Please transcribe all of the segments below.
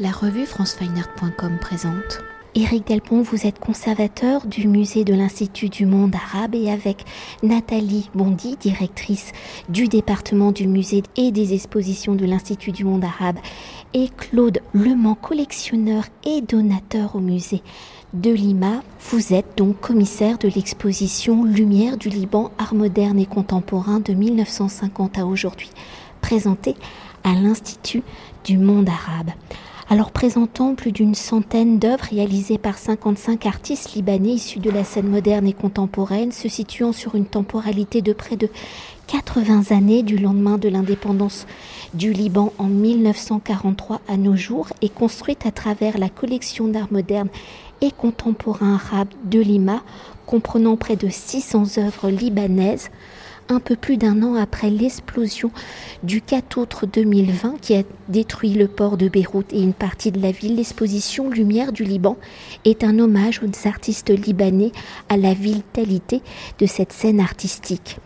La revue francefineart.com présente. Éric Delpont, vous êtes conservateur du musée de l'Institut du monde arabe et avec Nathalie Bondy, directrice du département du musée et des expositions de l'Institut du monde arabe, et Claude Lemans, collectionneur et donateur au musée de Lima. Vous êtes donc commissaire de l'exposition Lumière du Liban, art moderne et contemporain de 1950 à aujourd'hui, présentée à l'Institut du monde arabe alors présentant plus d'une centaine d'œuvres réalisées par 55 artistes libanais issus de la scène moderne et contemporaine, se situant sur une temporalité de près de 80 années du lendemain de l'indépendance du Liban en 1943 à nos jours et construite à travers la collection d'art moderne et contemporain arabe de Lima, comprenant près de 600 œuvres libanaises, un peu plus d'un an après l'explosion du 4 août 2020 qui a détruit le port de Beyrouth et une partie de la ville, l'exposition Lumière du Liban est un hommage aux artistes libanais à la vitalité de cette scène artistique.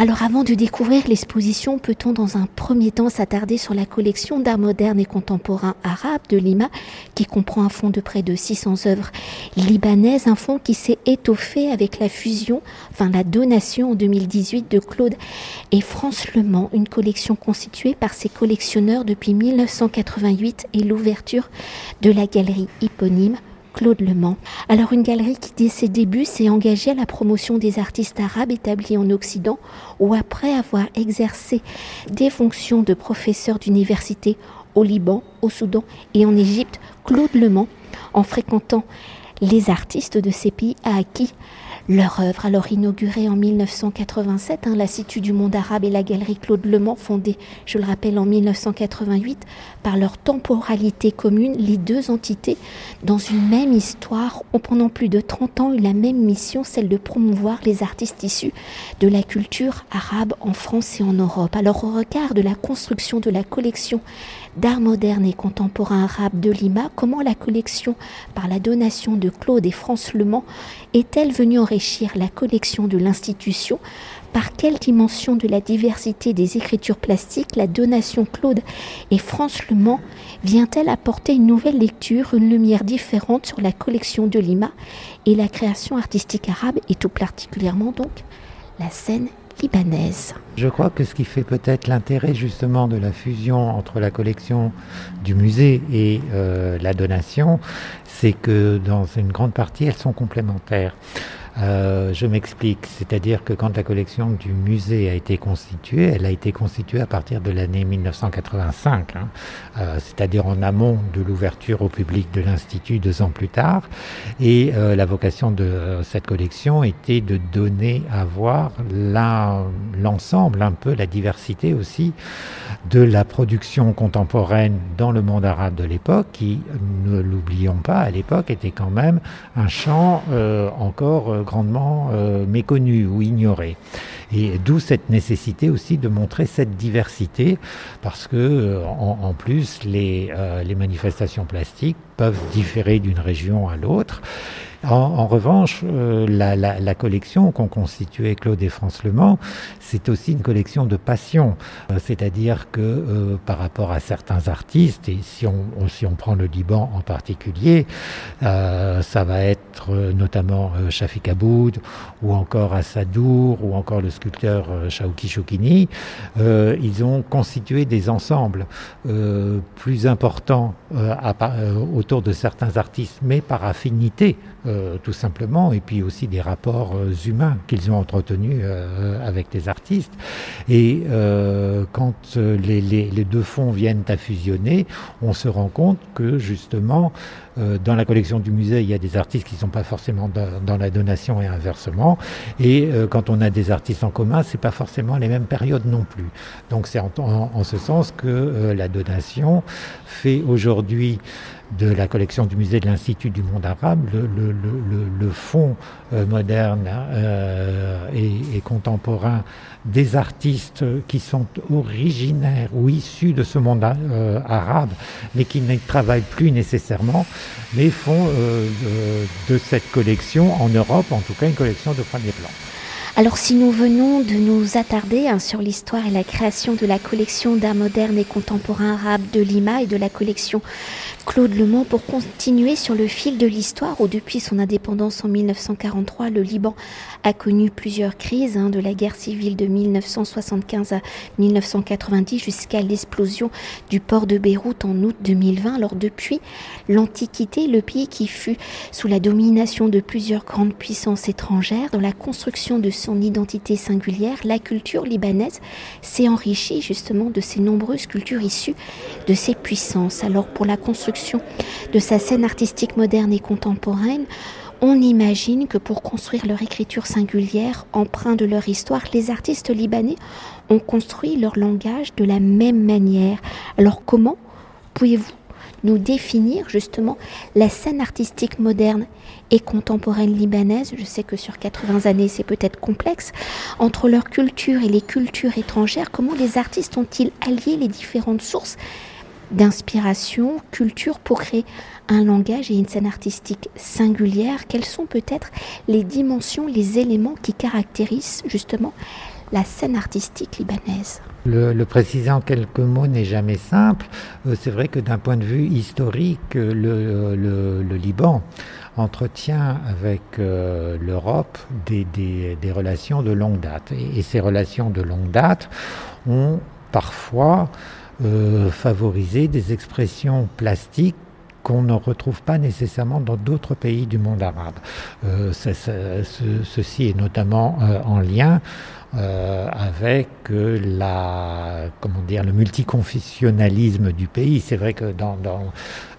Alors avant de découvrir l'exposition, peut-on dans un premier temps s'attarder sur la collection d'art moderne et contemporain arabe de Lima, qui comprend un fonds de près de 600 œuvres libanaises, un fonds qui s'est étoffé avec la fusion, enfin la donation en 2018 de Claude et France Le Mans, une collection constituée par ses collectionneurs depuis 1988 et l'ouverture de la galerie éponyme Claude Le Mans. Alors une galerie qui dès ses débuts s'est engagée à la promotion des artistes arabes établis en Occident ou après avoir exercé des fonctions de professeur d'université au Liban, au Soudan et en Égypte, Claude Le Mans, en fréquentant les artistes de ces pays, a acquis leur œuvre, alors inaugurée en 1987, hein, l'Institut du monde arabe et la galerie Claude Le Mans, fondée, je le rappelle, en 1988, par leur temporalité commune, les deux entités, dans une même histoire, ont pendant plus de 30 ans eu la même mission, celle de promouvoir les artistes issus de la culture arabe en France et en Europe. Alors au regard de la construction de la collection d'art moderne et contemporain arabe de Lima, comment la collection, par la donation de Claude et France Le Mans, est-elle venue enrichir la collection de l'institution par quelle dimension de la diversité des écritures plastiques la donation Claude et France Le Mans vient-elle apporter une nouvelle lecture, une lumière différente sur la collection de Lima et la création artistique arabe et tout particulièrement donc la scène libanaise? Je crois que ce qui fait peut-être l'intérêt justement de la fusion entre la collection du musée et euh, la donation, c'est que dans une grande partie, elles sont complémentaires. Euh, je m'explique, c'est-à-dire que quand la collection du musée a été constituée, elle a été constituée à partir de l'année 1985, hein, euh, c'est-à-dire en amont de l'ouverture au public de l'Institut deux ans plus tard. Et euh, la vocation de cette collection était de donner à voir l'ensemble, un peu la diversité aussi de la production contemporaine dans le monde arabe de l'époque, qui, ne l'oublions pas, à l'époque était quand même un champ encore grandement euh, méconnu ou ignoré. Et d'où cette nécessité aussi de montrer cette diversité, parce que euh, en, plus euh, les manifestations plastiques peuvent différer d'une région à l'autre. En, revanche, euh, la, collection qu'ont constituée Claude et France Le Mans, c'est aussi une collection de passion. Euh, c'est-à-dire que euh, par rapport à certains artistes, et si on, prend le Liban en particulier, ça va être notamment Shafik Aboud, ou encore Assadour, ou encore le sculpteur Shaouki Choukini, ils ont constitué des ensembles plus importants autour de certains artistes, mais par affinité euh, tout simplement, et puis aussi des rapports euh, humains qu'ils ont entretenus euh, avec les artistes. Et quand les, les, deux fonds viennent à fusionner, on se rend compte que justement, dans la collection du musée, il y a des artistes qui ne sont pas forcément dans, la donation et inversement. Et quand on a des artistes en commun, c'est pas forcément les mêmes périodes non plus. Donc c'est en, en, ce sens que la donation fait aujourd'hui de la collection du musée de l'Institut du monde arabe, le, le, le, fond euh, moderne euh, et, et, contemporain des artistes qui sont originaires ou issus de ce monde euh, arabe, mais qui ne travaillent plus nécessairement, mais font de, de cette collection en Europe, en tout cas, une collection de premier plan. Alors si nous venons de nous attarder hein, sur l'histoire et la création de la collection d'art moderne et contemporain arabe de Lima et de la collection Claude Lemont pour continuer sur le fil de l'histoire où depuis son indépendance en 1943, le Liban a connu plusieurs crises, hein, de la guerre civile de 1975 à 1990 jusqu'à l'explosion du port de Beyrouth en août 2020. Alors depuis l'Antiquité, le pays qui fut sous la domination de plusieurs grandes puissances étrangères, dans la construction de son identité singulière, la culture libanaise s'est enrichie justement de ces nombreuses cultures issues de ces puissances. Alors pour la construction de sa scène artistique moderne et contemporaine, on imagine que pour construire leur écriture singulière, empreinte de leur histoire, les artistes libanais ont construit leur langage de la même manière. Alors comment pouvez-vous nous définir justement la scène artistique moderne et contemporaine libanaise, je sais que sur 80 années c'est peut-être complexe, entre leur culture et les cultures étrangères, comment les artistes ont-ils allié les différentes sources d'inspiration, culture pour créer un langage et une scène artistique singulière? Quelles sont peut-être les dimensions, les éléments qui caractérisent justement la scène artistique libanaise le, préciser en quelques mots n'est jamais simple. Euh, c'est vrai que d'un point de vue historique, le, Liban entretient avec euh, l'Europe des, relations de longue date. et, ces relations de longue date ont parfois euh, favoriser des expressions plastiques qu'on ne retrouve pas nécessairement dans d'autres pays du monde arabe. Euh, ceci est notamment euh, en lien euh, avec la, comment dire, le multiconfessionnalisme du pays. C'est vrai que dans, dans,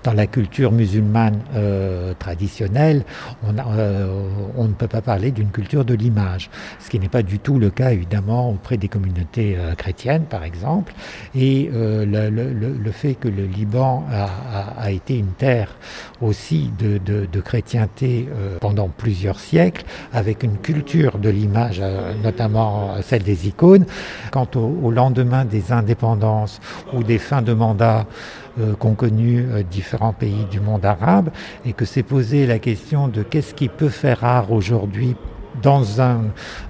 dans, la culture musulmane euh, traditionnelle, on, euh, on, ne peut pas parler d'une culture de l'image, ce qui n'est pas du tout le cas évidemment auprès des communautés euh, chrétiennes, par exemple. Et euh, le, le, le, fait que le Liban a, a, a été une terre aussi de, de, de chrétienté pendant plusieurs siècles, avec une culture de l'image, notamment celle des icônes. Quant au, lendemain des indépendances ou des fins de mandat euh, qu'ont connu euh, différents pays du monde arabe, et que s'est posé la question de qu'est-ce qui peut faire art aujourd'hui dans un,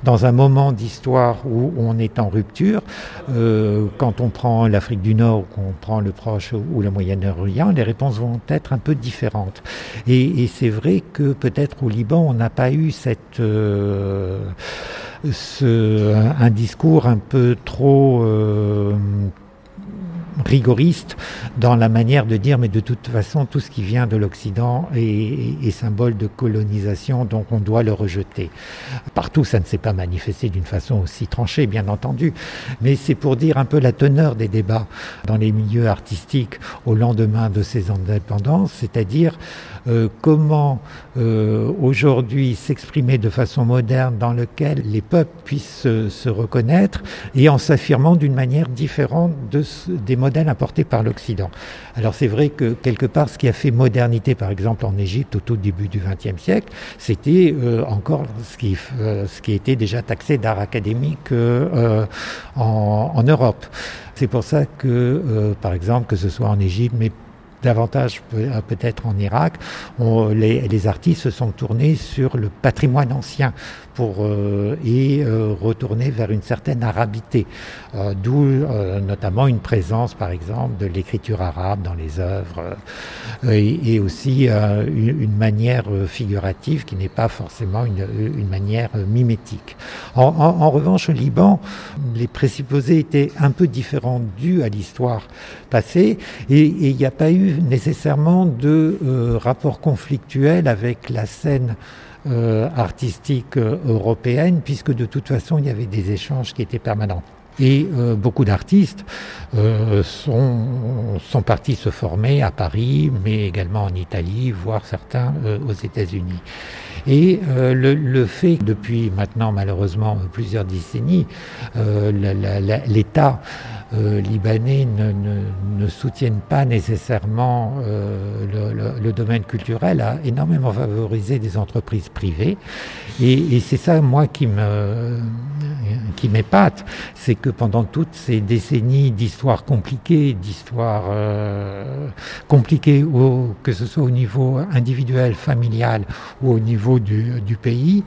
dans un moment d'histoire où on est en rupture, euh, quand on prend l'Afrique du Nord, qu'on prend le Proche ou le Moyen-Orient, les réponses vont être un peu différentes. Et, c'est vrai que peut-être au Liban, on n'a pas eu cette... Euh, ce, un, discours un peu trop euh, rigoriste dans la manière de dire, mais de toute façon, tout ce qui vient de l'Occident est, symbole de colonisation, donc on doit le rejeter. Partout, ça ne s'est pas manifesté d'une façon aussi tranchée, bien entendu, mais c'est pour dire un peu la teneur des débats dans les milieux artistiques au lendemain de ces indépendances, c'est-à-dire comment euh, aujourd'hui s'exprimer de façon moderne dans lequel les peuples puissent se, reconnaître et en s'affirmant d'une manière différente de, des modèles importés par l'Occident. Alors c'est vrai que quelque part ce qui a fait modernité par exemple en Égypte au tout début du XXe siècle, c'était euh, encore ce qui, ce qui était déjà taxé d'art académique en, en, Europe. C'est pour ça que, par exemple, que ce soit en Égypte, mais davantage euh, peut-être en Irak, les, artistes se sont tournés sur le patrimoine ancien pour euh, et euh, retourner vers une certaine arabité, euh, d'où euh, notamment une présence, par exemple, de l'écriture arabe dans les œuvres, et, et, aussi une, une, manière figurative qui n'est pas forcément une, une manière mimétique. En, en, en, revanche, au Liban, les présupposés étaient un peu différents dus à l'histoire passée, et il n'y a pas eu nécessairement de rapport conflictuel avec la scène euh, artistique euh, européenne, puisque de toute façon, il y avait des échanges qui étaient permanents. Et euh, beaucoup d'artistes euh, sont, sont partis se former à Paris, mais également en Italie, voire certains euh, aux États-Unis. Et euh, le, le, fait, depuis maintenant malheureusement plusieurs décennies, l'État euh, libanais ne, ne, ne, soutiennent pas nécessairement euh, le, le, le, domaine culturel, a énormément favorisé des entreprises privées. Et, et c'est ça, moi, qui me, qui m'épate, c'est que pendant toutes ces décennies d'histoires compliquées, d'histoires euh, compliquées, que ce soit au niveau individuel, familial ou au niveau du, du pays,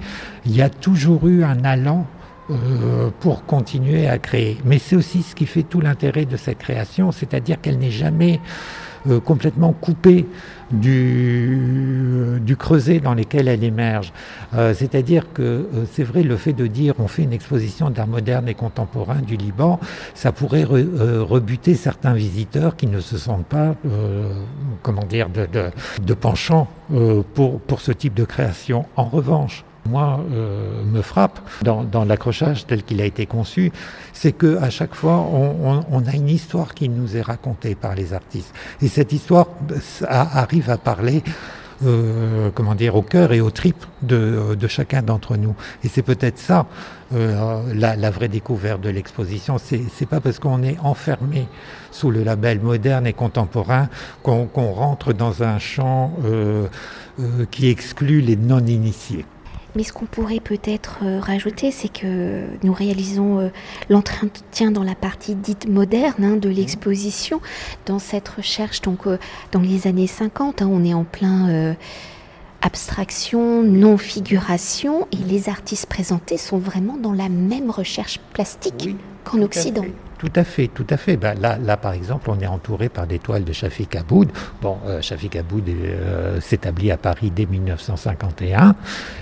il y a toujours eu un allant euh, pour continuer à créer. Mais c'est aussi ce qui fait tout l'intérêt de cette création, c'est-à-dire qu'elle n'est jamais euh, complètement coupée du, du creuset dans lequel elle émerge. Euh, c'est-à-dire que c'est vrai, le fait de dire on fait une exposition d'art moderne et contemporain du Liban, ça pourrait rebuter certains visiteurs qui ne se sentent pas, comment dire, de, de, de penchant pour, pour ce type de création. En revanche, moi, euh, me frappe dans, l'accrochage tel qu'il a été conçu, c'est que à chaque fois, on, a une histoire qui nous est racontée par les artistes. Et cette histoire arrive à parler euh, comment dire, au cœur et aux tripes de, chacun d'entre nous. Et c'est peut-être ça euh, la, vraie découverte de l'exposition. C'est pas parce qu'on est enfermé sous le label moderne et contemporain qu'on qu rentre dans un champ euh, euh, qui exclut les non-initiés. Mais ce qu'on pourrait peut-être euh, rajouter, c'est que nous réalisons euh, l'entretien dans la partie dite moderne hein, de mmh. l'exposition, dans cette recherche donc euh, dans les années 50. Hein, on est en plein euh, abstraction, non-figuration, et les artistes présentés sont vraiment dans la même recherche plastique oui, qu'en Occident. Tout à fait, tout à fait. Ben là, là, par exemple, on est entouré par des toiles de Shafik Aboud. Bon, euh, Aboud euh, s'établit à Paris dès 1951.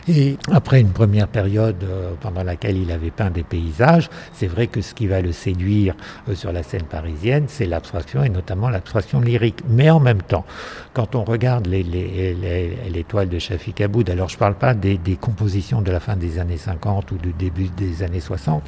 Et après une première période euh, pendant laquelle il avait peint des paysages, c'est vrai que ce qui va le séduire euh, sur la scène parisienne, c'est l'abstraction et notamment l'abstraction lyrique. Mais en même temps, quand on regarde les, les, les, les toiles de Shafik Aboud, alors je ne parle pas des, des, compositions de la fin des années 50 ou du début des années 60,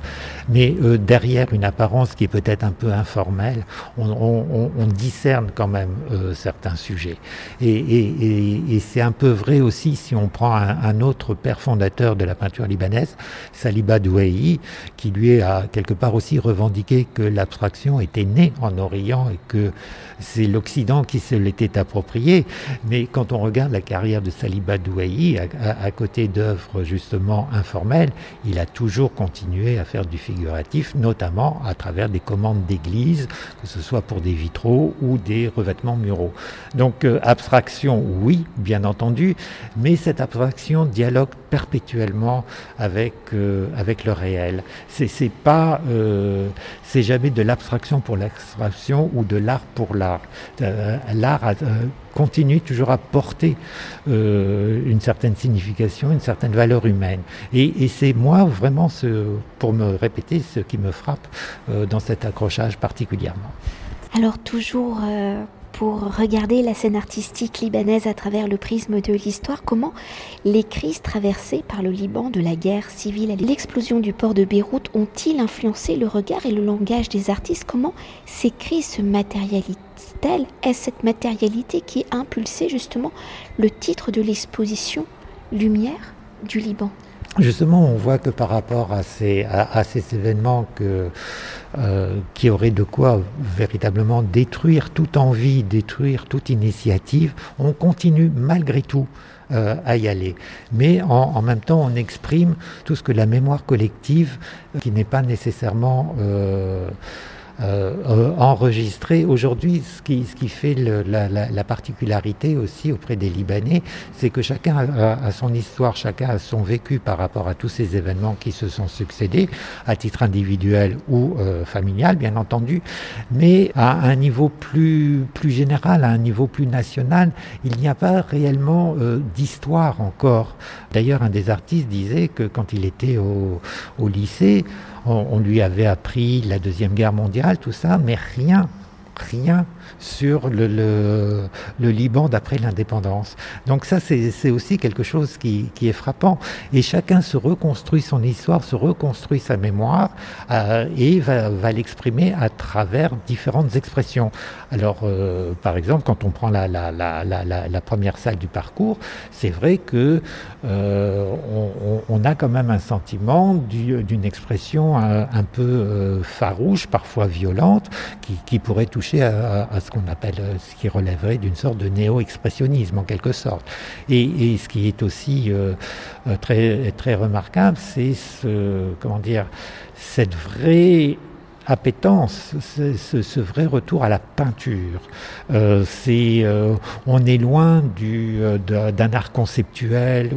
mais euh, derrière une apparence qui est peut-être un peu informel, on, discerne quand même euh, certains sujets. Et, c'est un peu vrai aussi si on prend un, autre père fondateur de la peinture libanaise, Saliba Douayi, qui lui a quelque part aussi revendiqué que l'abstraction était née en Orient et que c'est l'Occident qui se l'était approprié. Mais quand on regarde la carrière de Saliba Douayi, à, à, à côté d'œuvres justement informelles, il a toujours continué à faire du figuratif, notamment à travers des commandes d'église, que ce soit pour des vitraux ou des revêtements muraux. Donc euh, abstraction, oui, bien entendu, mais cette abstraction dialogue perpétuellement avec euh, avec le réel. C'est pas euh, c'est jamais de l'abstraction pour l'abstraction ou de l'art pour l'art. L'art continue toujours à porter euh, une certaine signification, une certaine valeur humaine. Et, c'est moi vraiment, pour me répéter, ce qui me frappe euh, dans cet accrochage particulièrement. Alors toujours euh, pour regarder la scène artistique libanaise à travers le prisme de l'histoire, comment les crises traversées par le Liban de la guerre civile et l'explosion du port de Beyrouth ont-ils influencé le regard et le langage des artistes? Comment ces crises se matérialisent-elles? Est-ce cette matérialité qui a impulsé justement le titre de l'exposition Lumière du Liban? Justement, on voit que par rapport à ces, à, ces événements euh, qui auraient de quoi véritablement détruire toute envie, détruire toute initiative, on continue malgré tout euh, à y aller. Mais en, même temps, on exprime tout ce que la mémoire collective, qui n'est pas nécessairement... Euh, euh, enregistré. Aujourd'hui, ce qui, ce qui fait le, la, la, la, particularité aussi auprès des Libanais, c'est que chacun a, a, son histoire, chacun a son vécu par rapport à tous ces événements qui se sont succédés, à titre individuel ou euh, familial, bien entendu, mais à un niveau plus, plus général, à un niveau plus national, il n'y a pas réellement euh, d'histoire encore. D'ailleurs, un des artistes disait que quand il était au, au lycée, on, lui avait appris la Deuxième Guerre mondiale, tout ça, mais rien, rien sur le, Liban d'après l'indépendance. Donc ça, c'est aussi quelque chose qui, est frappant. Et chacun se reconstruit son histoire, se reconstruit sa mémoire euh, et va, l'exprimer à travers différentes expressions. Alors, euh, par exemple, quand on prend la, première salle du parcours, c'est vrai que euh, on, a quand même un sentiment d'une expression un, peu farouche, parfois violente, qui pourrait toucher à, à ce qu'on appelle, ce qui relèverait d'une sorte de néo-expressionnisme en quelque sorte. Et, ce qui est aussi très, très remarquable, c'est ce, comment dire, cette vraie appétence, ce, vrai retour à la peinture. Euh, euh, on est loin euh, d'un art conceptuel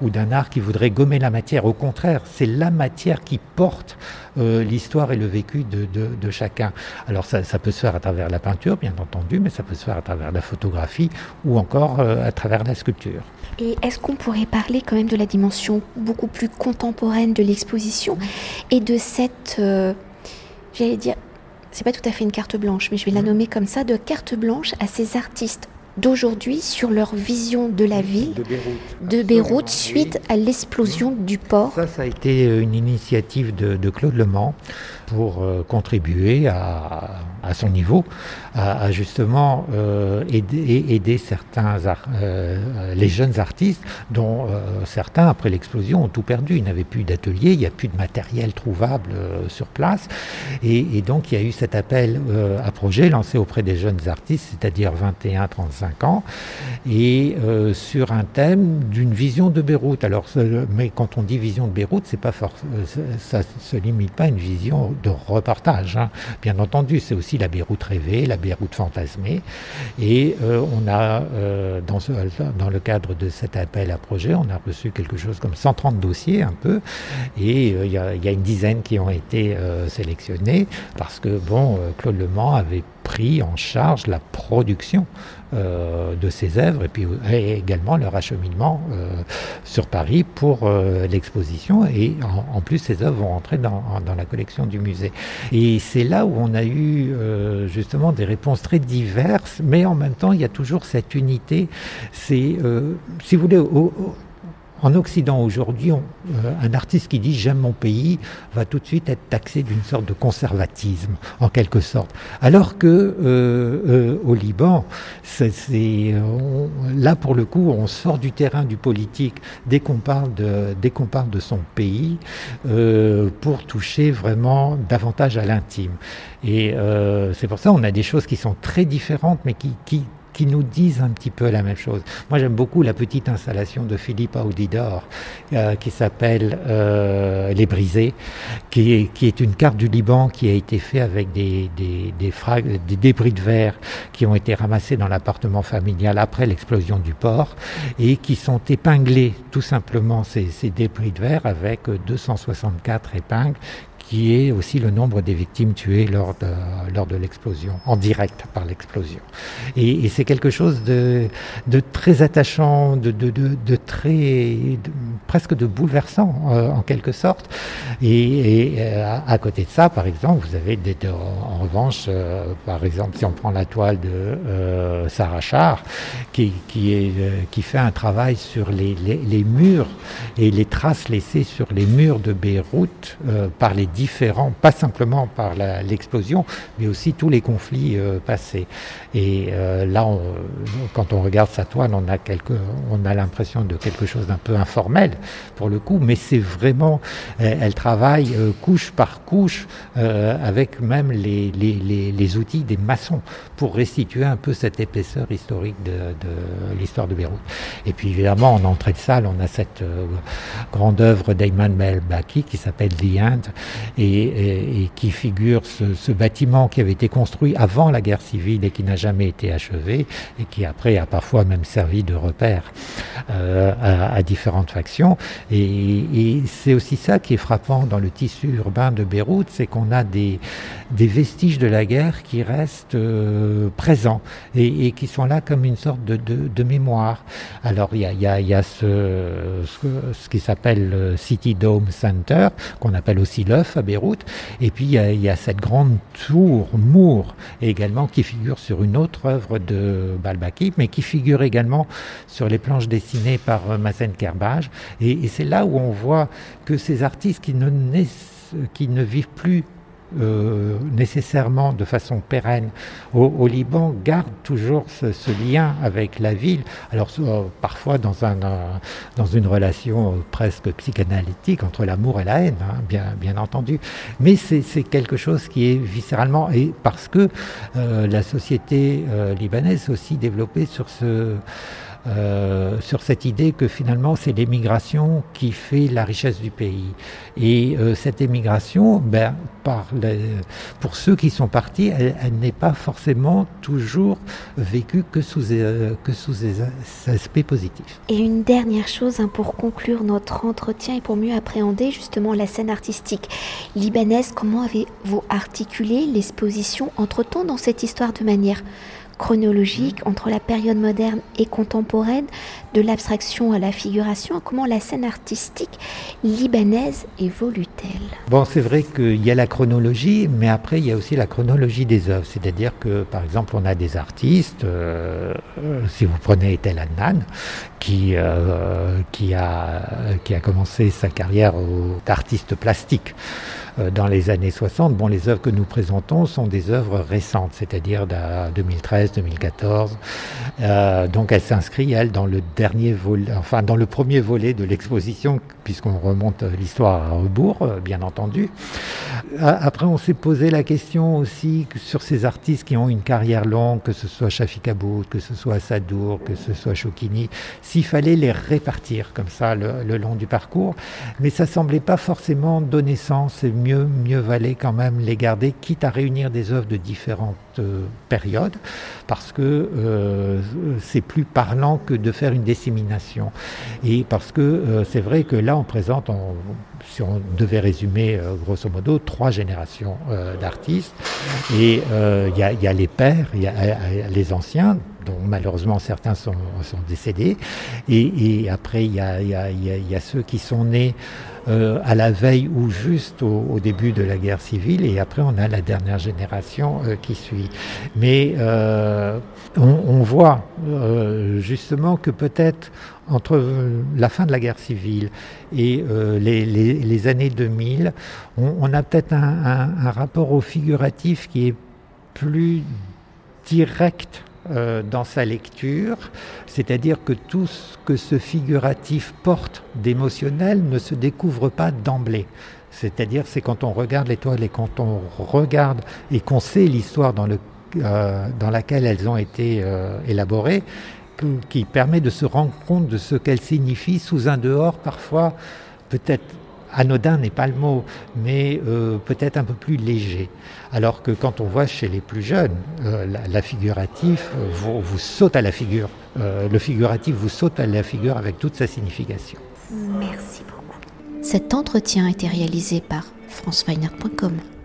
ou, d'un art qui voudrait gommer la matière. Au contraire, c'est la matière qui porte l'histoire et le vécu de, chacun. Alors ça, peut se faire à travers la peinture, bien entendu, mais ça peut se faire à travers la photographie ou encore à travers la sculpture. Et est-ce qu'on pourrait parler quand même de la dimension beaucoup plus contemporaine de l'exposition et de cette j'allais dire, c'est pas tout à fait une carte blanche, mais je vais la nommer comme ça, de carte blanche à ces artistes d'aujourd'hui sur leur vision de la ville de Beyrouth, suite à l'explosion du port. Ça, ça a été une initiative de, de Claude Mans pour euh, contribuer à, à, son niveau à, justement euh, aider, aider, certains euh, les jeunes artistes dont certains après l'explosion ont tout perdu. Ils n'avaient plus d'atelier, il n'y a plus de matériel trouvable sur place et, et, donc il y a eu cet appel à projet lancé auprès des jeunes artistes, c'est-à-dire 21-35 ans, et sur un thème d'une vision de Beyrouth. Alors, mais quand on dit vision de Beyrouth, c'est pas forcément, ça se limite pas à une vision de reportage. Hein. Bien entendu, c'est aussi la Beyrouth rêvée, la Beyrouth fantasmée. Et euh, on a, euh, dans, le cadre de cet appel à projet, on a reçu quelque chose comme 130 dossiers un peu. Et euh, il y, a, y, a une dizaine qui ont été sélectionnés parce que, bon, Claude Le Mans avait pris en charge la production euh, de ces œuvres et puis également leur acheminement euh, sur Paris pour euh, l'exposition et en, plus ces œuvres vont rentrer dans, dans, la collection du musée. Et c'est là où on a eu justement des réponses très diverses, mais en même temps il y a toujours cette unité. C'est, si vous voulez, au, en Occident aujourd'hui, euh, un artiste qui dit j'aime mon pays va tout de suite être taxé d'une sorte de conservatisme, en quelque sorte. Alors que euh, euh, au Liban, là pour le coup, on sort du terrain du politique dès qu'on parle de, dès qu'on parle de son pays pour toucher vraiment davantage à l'intime. Et c'est pour ça qu'on a des choses qui sont très différentes, mais qui, qui nous disent un petit peu la même chose. Moi, j'aime beaucoup la petite installation de Philippe Audidor euh, qui s'appelle euh, Les Brisés, qui est, une carte du Liban qui a été faite avec des, débris de verre qui ont été ramassés dans l'appartement familial après l'explosion du port et qui sont épinglés tout simplement ces, ces débris de verre avec 264 épingles qui est aussi le nombre des victimes tuées lors de, lors de l'explosion, en direct par l'explosion. Et, et c'est quelque chose de, de, très attachant, de, de, de très presque de bouleversant euh, en quelque sorte. Et, euh, à, côté de ça, par exemple, vous avez des, en, revanche, euh, par exemple, si on prend la toile de Sarah Char, qui, qui, fait un travail sur les, les, murs et les traces laissées sur les murs de Beyrouth par les différents, pas simplement par l'explosion, mais aussi tous les conflits passés. Et là, quand on regarde sa toile, on a, on a l'impression de quelque chose d'un peu informel, pour le coup, mais c'est vraiment, elle, elle travaille euh, couche par couche, euh, avec même les, les, les, outils des maçons, pour restituer un peu cette épaisseur historique de, de l'histoire de Beyrouth. Et puis évidemment, en entrée de salle, on a cette euh, grande œuvre d'Ayman Melbaki qui s'appelle The End, et, qui figure ce, bâtiment qui avait été construit avant la guerre civile et qui n'a jamais été achevé et qui après a parfois même servi de repère euh, à, différentes factions. Et, c'est aussi ça qui est frappant dans le tissu urbain de Beyrouth, c'est qu'on a des, vestiges de la guerre qui restent euh, présents et, qui sont là comme une sorte de, mémoire. Alors il y a, ce, qui s'appelle le City Dome Center, qu'on appelle aussi l'œuf à Beyrouth. Et puis il y, a, cette grande tour Mour également qui figure sur une autre œuvre de Balbaki, mais qui figure également sur les planches dessinées par euh, Mazen Kerbage. Et, c'est là où on voit que ces artistes qui ne, vivent plus euh, nécessairement de façon pérenne au, Liban gardent toujours ce, lien avec la ville. Alors euh, parfois dans, un, dans une relation presque psychanalytique entre l'amour et la haine, hein, bien, bien entendu. Mais c'est quelque chose qui est viscéralement, et parce que la société libanaise aussi développée sur ce euh, sur cette idée que finalement c'est l'émigration qui fait la richesse du pays. Et euh, cette émigration, ben, pour ceux qui sont partis, elle, n'est pas forcément toujours vécue que sous, euh, que sous des aspects positifs. Et une dernière chose hein, pour conclure notre entretien et pour mieux appréhender justement la scène artistique libanaise, comment avez-vous articulé l'exposition entre-temps dans cette histoire de manière chronologique entre la période moderne et contemporaine, de l'abstraction à la figuration, comment la scène artistique libanaise évolue-t-elle? Bon, c'est vrai qu'il y a la chronologie, mais après il y a aussi la chronologie des œuvres. C'est-à-dire que, par exemple, on a des artistes, euh, si vous prenez Tel Adnan, qui, euh, a commencé sa carrière d'artiste plastique. Euh, dans les années 60. Bon, les œuvres que nous présentons sont des œuvres récentes, c'est-à-dire de 2013, 2014. Euh, donc, elle s'inscrit, elle, dans le dernier volet, enfin, dans le premier volet de l'exposition, puisqu'on remonte l'histoire à rebours, euh, bien entendu. Après, on s'est posé la question aussi sur ces artistes qui ont une carrière longue, que ce soit Shafik Aboud, que ce soit Sadour, que ce soit Choukini, s'il fallait les répartir comme ça le, long du parcours. Mais ça semblait pas forcément donner sens et mieux, mieux valait quand même les garder, quitte à réunir des œuvres de différentes euh, période, parce que euh, c'est plus parlant que de faire une dissémination. Et parce que euh, c'est vrai que là, on présente, si on devait résumer grosso modo, trois générations d'artistes. Et il y, a les pères, il y, a les anciens, dont malheureusement certains sont, décédés. Et, après, il y a, ceux qui sont nés euh, à la veille ou juste au, début de la guerre civile, et après on a la dernière génération euh, qui suit. Mais euh, on, voit justement que peut-être entre la fin de la guerre civile et les, années 2000, on, a peut-être un, un rapport au figuratif qui est plus direct euh, dans sa lecture, c'est-à-dire que tout ce que ce figuratif porte d'émotionnel ne se découvre pas d'emblée. C'est-à-dire c'est quand on regarde l'étoile et quand on regarde et qu'on sait l'histoire dans, euh, laquelle elles ont été euh, élaborées, qui permet de se rendre compte de ce qu'elles signifient sous un dehors parfois peut-être anodin n'est pas le mot, mais euh, peut-être un peu plus léger. Alors que quand on voit chez les plus jeunes, euh, la, figuratif euh, vous, saute à la figure. le figuratif vous saute à la figure avec toute sa signification. Merci beaucoup. Cet entretien a été réalisé par franceweiner.com.